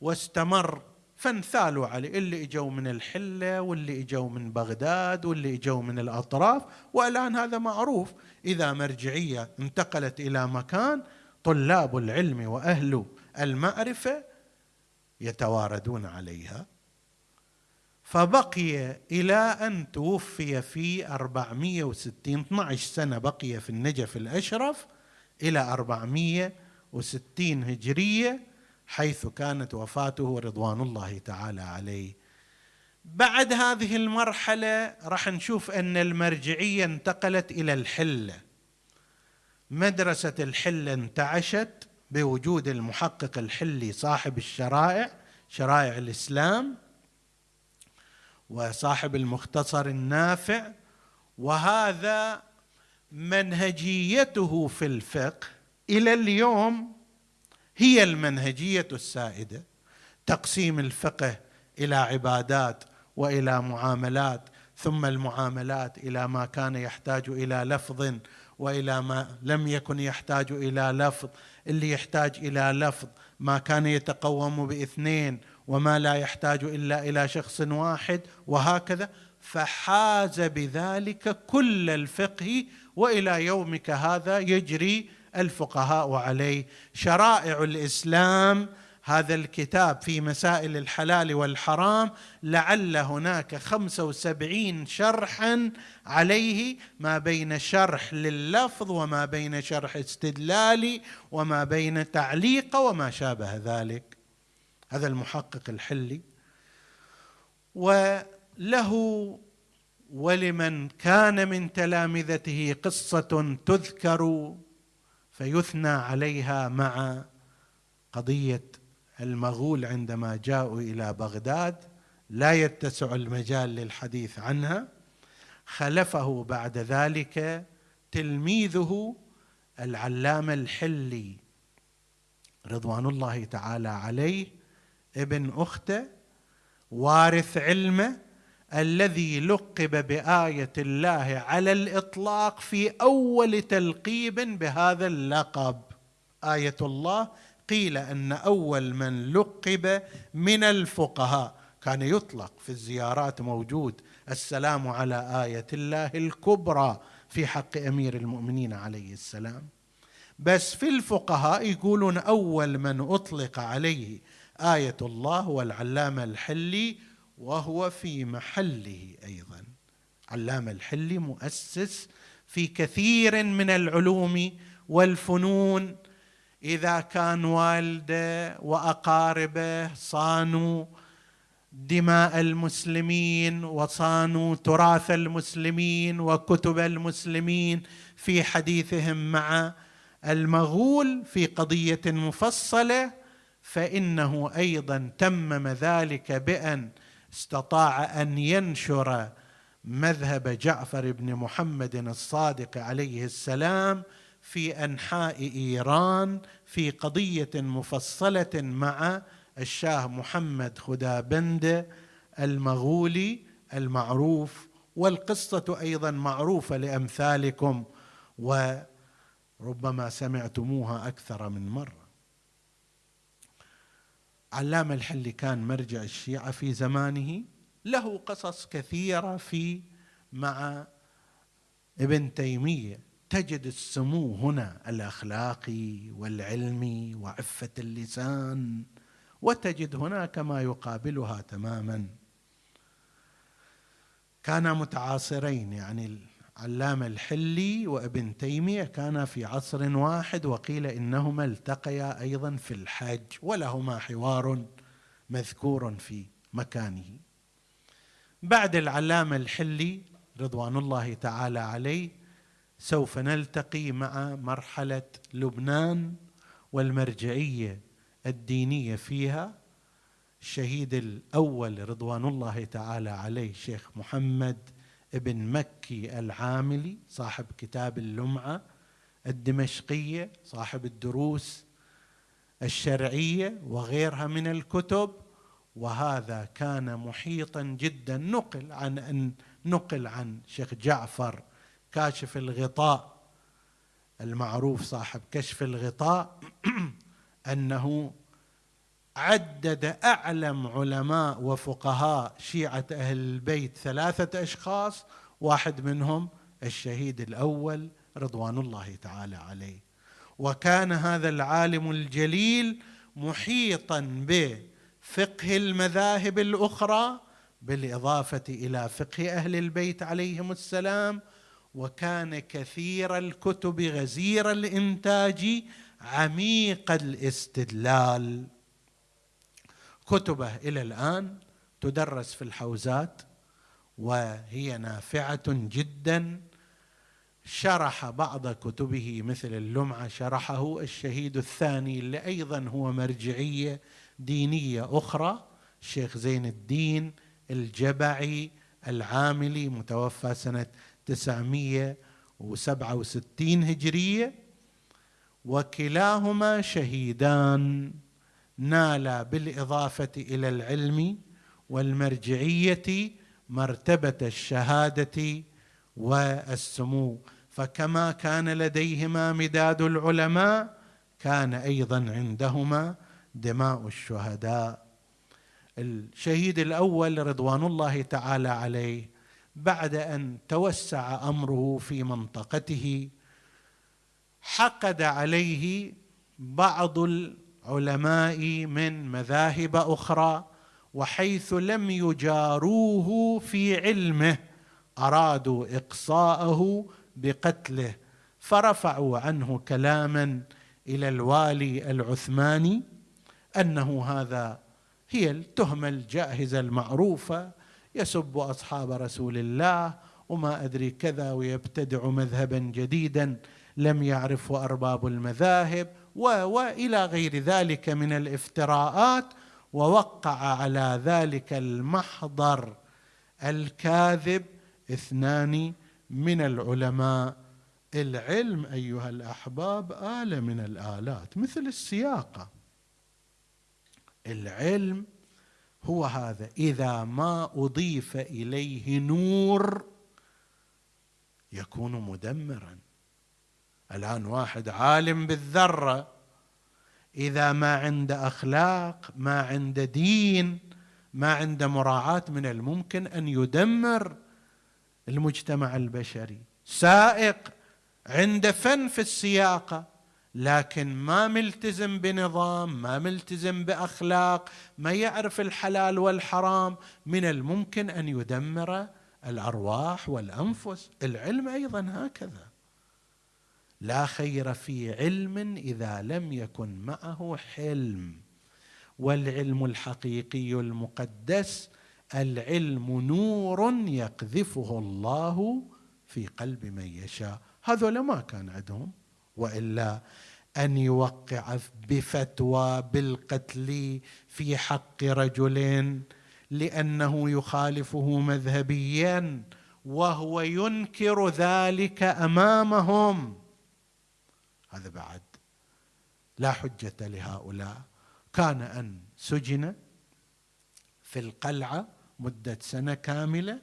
واستمر فانثالوا عليه اللي إجوا من الحلة واللي إجوا من بغداد واللي إجوا من الأطراف والآن هذا معروف. إذا مرجعية انتقلت إلى مكان طلاب العلم وأهل المعرفة يتواردون عليها. فبقي إلى أن توفي في 460 12 سنة بقي في النجف الأشرف إلى 400 وستين هجرية حيث كانت وفاته رضوان الله تعالى عليه. بعد هذه المرحلة راح نشوف أن المرجعية انتقلت إلى الحلة. مدرسة الحلة انتعشت بوجود المحقق الحلي صاحب الشرائع شرائع الإسلام وصاحب المختصر النافع وهذا منهجيته في الفقه إلى اليوم هي المنهجية السائدة تقسيم الفقه إلى عبادات وإلى معاملات ثم المعاملات إلى ما كان يحتاج إلى لفظ وإلى ما لم يكن يحتاج إلى لفظ. اللي يحتاج إلى لفظ ما كان يتقوم بإثنين وما لا يحتاج إلا إلى شخص واحد وهكذا. فحاز بذلك كل الفقه وإلى يومك هذا يجري الفقهاء عليه شرائع الإسلام هذا الكتاب في مسائل الحلال والحرام لعل هناك خمسة وسبعين شرحا عليه ما بين شرح لللفظ وما بين شرح استدلالي وما بين تعليق وما شابه ذلك. هذا المحقق الحلي. وله ولمن كان من تلامذته قصة تذكر فيثنى عليها مع قضية المغول عندما جاءوا إلى بغداد. لا يتسع المجال للحديث عنها. خلفه بعد ذلك تلميذه العلامة الحلي رضوان الله تعالى عليه ابن أخته وارث علمه الذي لقب بآية الله على الإطلاق في أول تلقيب بهذا اللقب. آية الله قيل أن أول من لقب من الفقهاء. كان يطلق في الزيارات موجود. السلام على آية الله الكبرى في حق أمير المؤمنين عليه السلام. بس في الفقهاء يقولون أول من أطلق عليه آية الله هو العلامة الحلي وهو في محله أيضا. علامه الحلي مؤسس في كثير من العلوم والفنون إذا كان والده وأقاربه صانوا دماء المسلمين وصانوا تراث المسلمين وكتب المسلمين في حديثهم مع المغول في قضية مفصلة فإنه أيضا تمم ذلك بأن استطاع أن ينشر مذهب جعفر بن محمد الصادق عليه السلام في أنحاء إيران في قضية مفصلة مع الشاه محمد خدابند المغولي المعروف والقصة أيضا معروفة لأمثالكم وربما سمعتموها أكثر من مرة. علامة الحلي كان مرجع الشيعة في زمانه له قصص كثيرة في مع ابن تيمية. تجد السمو هنا الأخلاقي والعلمي وعفة اللسان وتجد هناك ما يقابلها تماما. كانا متعاصرين يعني علامة الحلي وابن تيمية كانا في عصر واحد وقيل إنهما التقيا أيضا في الحج ولهما حوار مذكور في مكانه. بعد العلامة الحلي رضوان الله تعالى عليه سوف نلتقي مع مرحلة لبنان والمرجعية الدينية فيها. الشهيد الأول رضوان الله تعالى عليه شيخ محمد ابن مكي العاملي صاحب كتاب اللمعة الدمشقية صاحب الدروس الشرعية وغيرها من الكتب. وهذا كان محيطا جدا. نقل عن ان نقل عن شيخ جعفر كاشف الغطاء المعروف صاحب كشف الغطاء أنه عدد أعلم علماء وفقهاء شيعة أهل البيت ثلاثة أشخاص واحد منهم الشهيد الأول رضوان الله تعالى عليه. وكان هذا العالم الجليل محيطا بفقه المذاهب الأخرى بالإضافة إلى فقه أهل البيت عليهم السلام. وكان كثير الكتب غزير الإنتاج عميق الاستدلال. كتبه إلى الآن تدرس في الحوزات وهي نافعة جدا. شرح بعض كتبه مثل اللمعة شرحه الشهيد الثاني اللي أيضا هو مرجعية دينية أخرى الشيخ زين الدين الجبعي العاملي متوفى سنة 967 هجرية وكلاهما شهيدان. نال بالإضافة إلى العلم والمرجعية مرتبة الشهادة والسمو. فكما كان لديهما مداد العلماء كان أيضا عندهما دماء الشهداء. الشهيد الأول رضوان الله تعالى عليه بعد أن توسع أمره في منطقته حقد عليه بعض علماء من مذاهب أخرى وحيث لم يجاروه في علمه أرادوا إقصاءه بقتله. فرفعوا عنه كلاما إلى الوالي العثماني أنه هذا هي التهمه الجاهزة المعروفة يسب أصحاب رسول الله وما أدري كذا ويبتدع مذهبا جديدا لم يعرفه أرباب المذاهب والى غير ذلك من الافتراءات ووقع على ذلك المحضر الكاذب اثنان من العلماء. العلم أيها الأحباب اله من الآلات مثل السياقه العلم هو هذا إذا ما أضيف إليه نور يكون مدمرا. الآن واحد عالم بالذرة. إذا ما عنده أخلاق ما عنده دين ما عنده مراعاة من الممكن أن يدمر المجتمع البشري. سائق عنده فن في السياقة لكن ما ملتزم بنظام ما ملتزم بأخلاق ما يعرف الحلال والحرام من الممكن أن يدمر الأرواح والأنفس. العلم أيضا هكذا. لا خير في علم إذا لم يكن معه حلم. والعلم الحقيقي المقدس العلم نور يقذفه الله في قلب من يشاء. هذول ما كان عندهم وإلا أن يوقع بفتوى بالقتل في حق رجل لأنه يخالفه مذهبيا وهو ينكر ذلك أمامهم. هذا بعد. لا حجة لهؤلاء. كان أن سجن في القلعة مدة سنة كاملة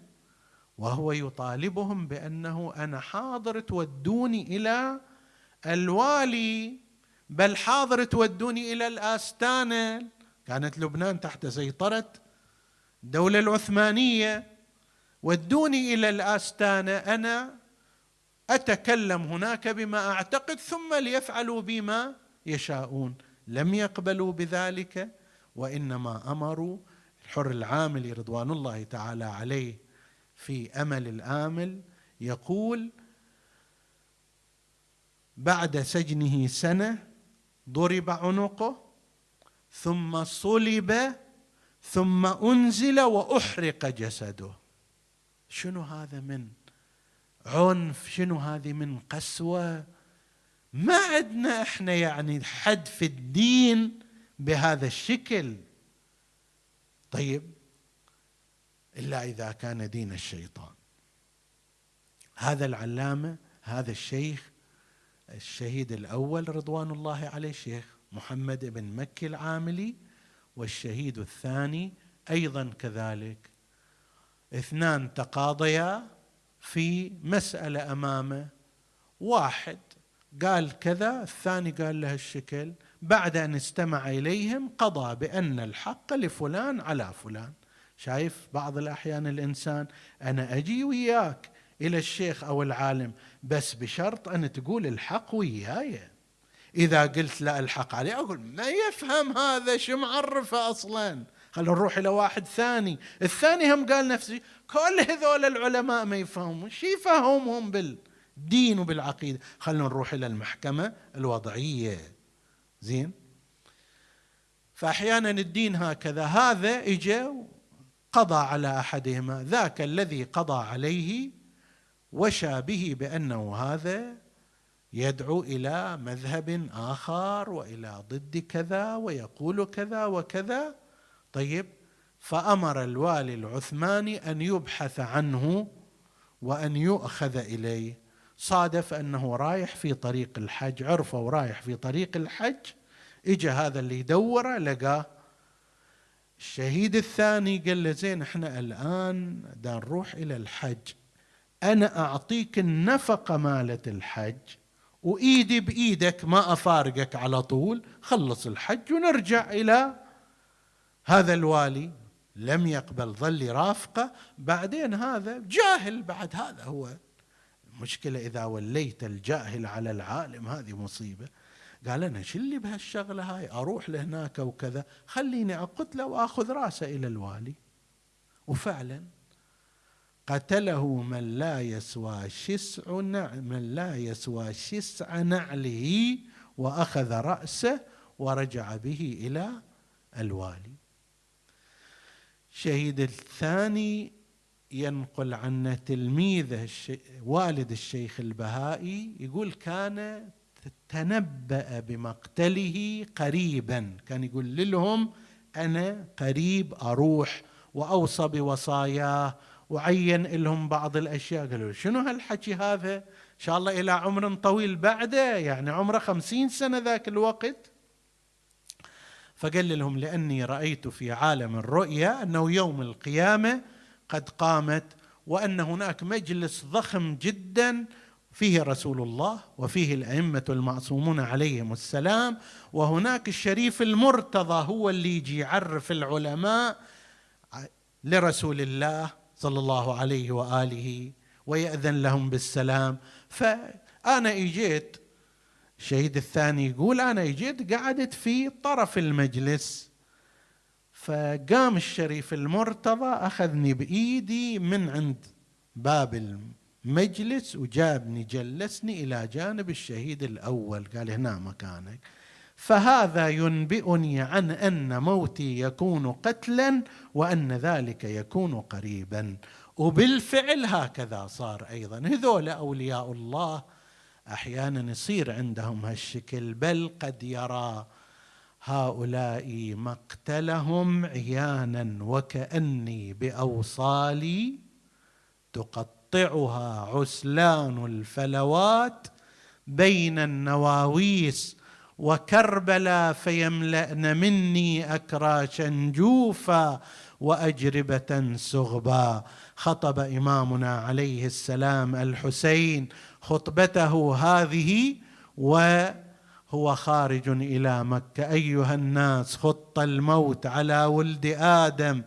وهو يطالبهم بأنه أنا حاضر تودوني إلى الوالي بل حاضر تودوني إلى الاستانه كانت لبنان تحت سيطرة الدولة العثمانية. ودوني إلى الاستانه أنا أتكلم هناك بما أعتقد ثم ليفعلوا بما يشاءون. لم يقبلوا بذلك وإنما أمروا الحر العاملي رضوان الله تعالى عليه في أمل الآمل. يقول بعد سجنه سنة ضرب عنقه ثم صلب ثم أنزل وأحرق جسده. شنو هذا من؟ عنف شنو هذه من قسوة؟ ما عندنا إحنا يعني حد في الدين بهذا الشكل. طيب إلا إذا كان دين الشيطان. هذا العلامة هذا الشيخ الشهيد الأول رضوان الله عليه الشيخ محمد بن مكي العاملي والشهيد الثاني أيضا كذلك. اثنان تقاضيا في مسألة أمامه. واحد قال كذا الثاني قال له الشكل. بعد أن استمع إليهم قضى بأن الحق لفلان على فلان. شايف بعض الأحيان الإنسان أنا أجي وياك إلى الشيخ أو العالم بس بشرط أن تقول الحق وياي. إذا قلت لا الحق عليه أقول ما يفهم هذا؟ شو معرفه أصلا؟ خلينا نروح إلى واحد ثاني. الثاني هم قال نفسي كل هذول العلماء ما يفهمون شو يفهمهم بالدين وبالعقيدة؟ خلينا نروح إلى المحكمة الوضعية. زين؟ فأحيانا الدين هكذا. هذا اجى قضى على أحدهما. ذاك الذي قضى عليه وشى به بأنه هذا يدعو إلى مذهب آخر وإلى ضد كذا ويقول كذا وكذا. طيب فأمر الوالي العثماني أن يبحث عنه وأن يؤخذ إليه. صادف أنه رايح في طريق الحج عرفه ورايح في طريق الحج اجى هذا اللي يدوره لقاه الشهيد الثاني قال له زين إحنا الآن دا نروح إلى الحج. أنا أعطيك النفقة مالة الحج وإيدي بإيدك ما أفارقك على طول خلص الحج ونرجع إلى هذا الوالي لم يقبل ظل يرافقه بعدين هذا جاهل بعد هذا هو. المشكلة إذا وليت الجاهل على العالم هذه مصيبة. قال أنا شو اللي بهالشغلة هاي؟ أروح لهناك وكذا خليني أقتله وأخذ رأسه إلى الوالي. وفعلا قتله من لا يسوى شسع من لا يسوى شسع نعله وأخذ رأسه ورجع به إلى الوالي. شهيد الثاني ينقل عنا تلميذه والد الشيخ البهائي يقول كان تنبأ بمقتله قريبا. كان يقول لهم أنا قريب أروح وأوصى بوصاياه وعين لهم بعض الأشياء. قالوا شنو هالحكي هذا؟ إن شاء الله إلى عمر طويل بعده يعني عمره خمسين سنة ذاك الوقت. فقال لهم لأني رأيت في عالم الرؤيا أنه يوم القيامة قد قامت وأن هناك مجلس ضخم جدا فيه رسول الله وفيه الأئمة المعصومون عليهم السلام وهناك الشريف المرتضى هو اللي يجي يعرف العلماء لرسول الله صلى الله عليه وآله ويأذن لهم بالسلام. فأنا إجيت الشهيد الثاني يقول أنا إجيت قعدت في طرف المجلس فقام الشريف المرتضى أخذني بإيدي من عند باب المجلس وجابني جلسني إلى جانب الشهيد الأول قال هنا مكانك. فهذا ينبئني عن أن موتي يكون قتلا وأن ذلك يكون قريبا. وبالفعل هكذا صار أيضا. هذول أولياء الله أحيانا يصير عندهم هالشكل بل قد يرى هؤلاء مقتلهم عيانا وكأني بأوصالي تقطعها عسلان الفلوات بين النواويس وكربلا فيملأن مني أكراشا جوفا وأجربة سغبا. خطب إمامنا عليه السلام الحسين خطبته هذه وهو خارج إلى مكة. أيها الناس خط الموت على ولد آدم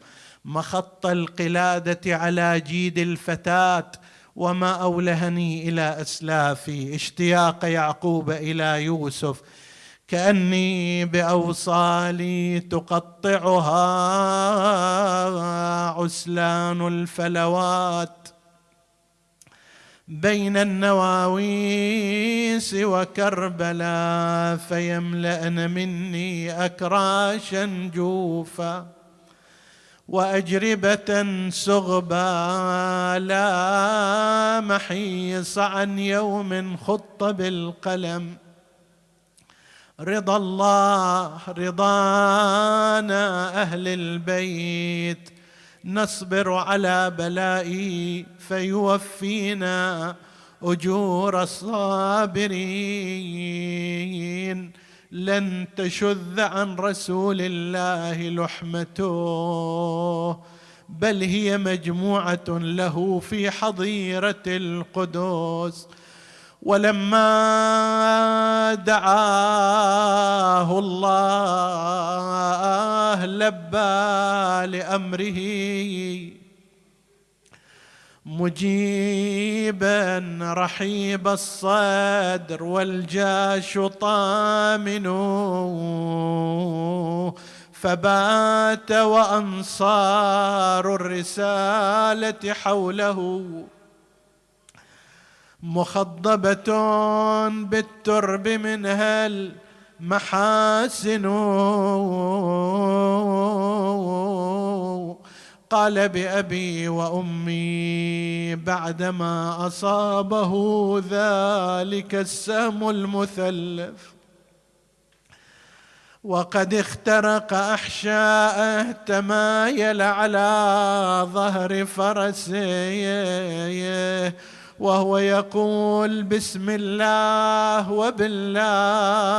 مخط القلادة على جيد الفتاة وما أولهني إلى أسلافي. اشتياق يعقوب إلى يوسف كأني بأوصالي تقطعها عسلان الفلوات. بين النواويس وكربلا فيملأن مني أكراشا جوفا وأجربة سغبا لا محيص عن يوم خط بالقلم. رضا الله رضانا أهل البيت نصبر على بلائي فيوفينا أجور الصابرين. لن تشذ عن رسول الله لحمته بل هي مجموعة له في حظيره القدس ولما دعاه الله لبى لأمره مجيبا رحيب الصدر والجاش طامن فبات وأنصار الرسالة حوله مخضبة بالترب منها المحاسن قال بأبي وأمي بعدما أصابه ذلك السهم المثلث. وقد اخترق أحشاءه تمايل على ظهر فرسه. وهو يقول بسم الله وبالله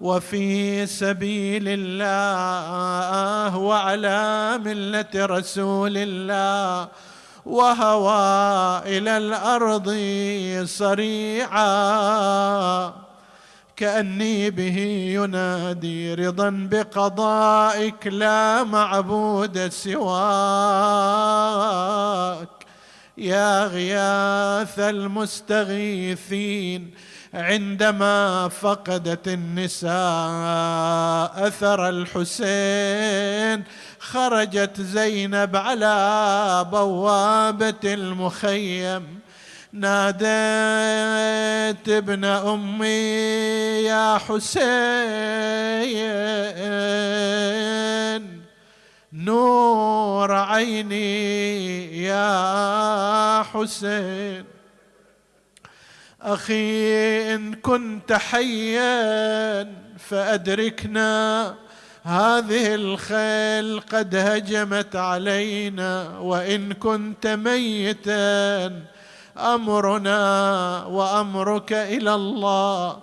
وفي سبيل الله وعلى ملة رسول الله وهوى إلى الأرض صريعا كأني به ينادي رضا بقضائك لا معبود سواك يا غياث المستغيثين عندما فقدت النساء أثر الحسين خرجت زينب على بوابة المخيم. ناديت ابن أمي يا حسين. نور عيني يا حسين. أخي إن كنت حيا فأدركنا هذه الخيل قد هجمت علينا وإن كنت ميتا أمرنا وأمرك إلى الله.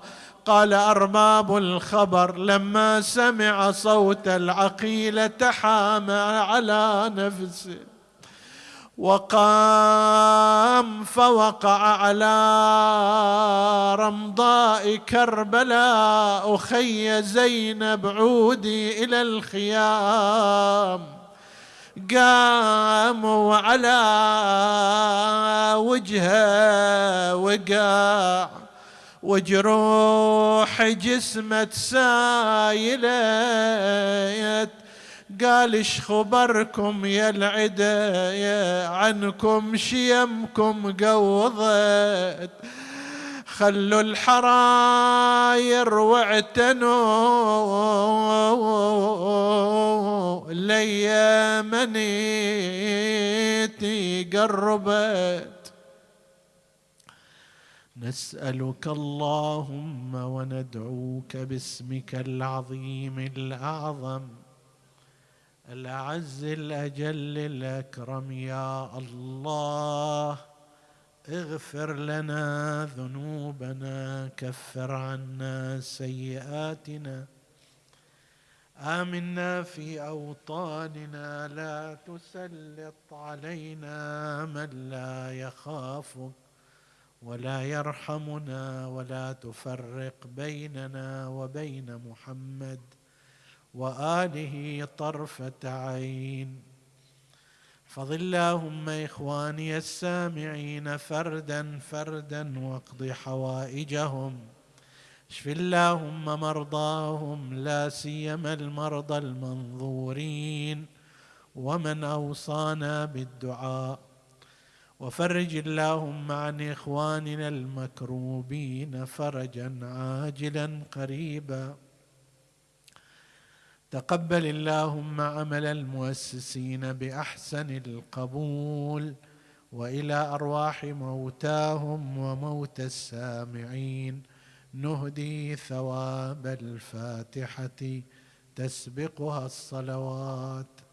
قال ارباب الخبر لما سمع صوت العقيل تحامى على نفسه وقام فوقع على رمضاء كربلاء أخي زينب عودي إلى الخيام قاموا على وجهه وقع وجروح جسمه سايلت. قال إيش خبركم يا العدا يا عنكم شيمكم قوضت. خلوا الحراير واعتنوا ليا منيتي قربت. نسألك اللهم وندعوك باسمك العظيم الأعظم الأعز الأجل الأكرم. يا الله اغفر لنا ذنوبنا كفر عنا سيئاتنا. آمنا في أوطاننا لا تسلط علينا من لا يخافك. ولا يرحمنا ولا تفرق بيننا وبين محمد وآله طرفة عين. احفظ اللهم إخواني السامعين فردا فردا واقض حوائجهم. اشف اللهم مرضاهم لا سيما المرضى المنظورين. ومن أوصانا بالدعاء. وفرج اللهم عن إخواننا المكروبين فرجا عاجلا قريبا. تقبل اللهم عمل المؤسسين بأحسن القبول وإلى أرواح موتاهم وموتى السامعين. نهدي ثواب الفاتحة تسبقها الصلوات.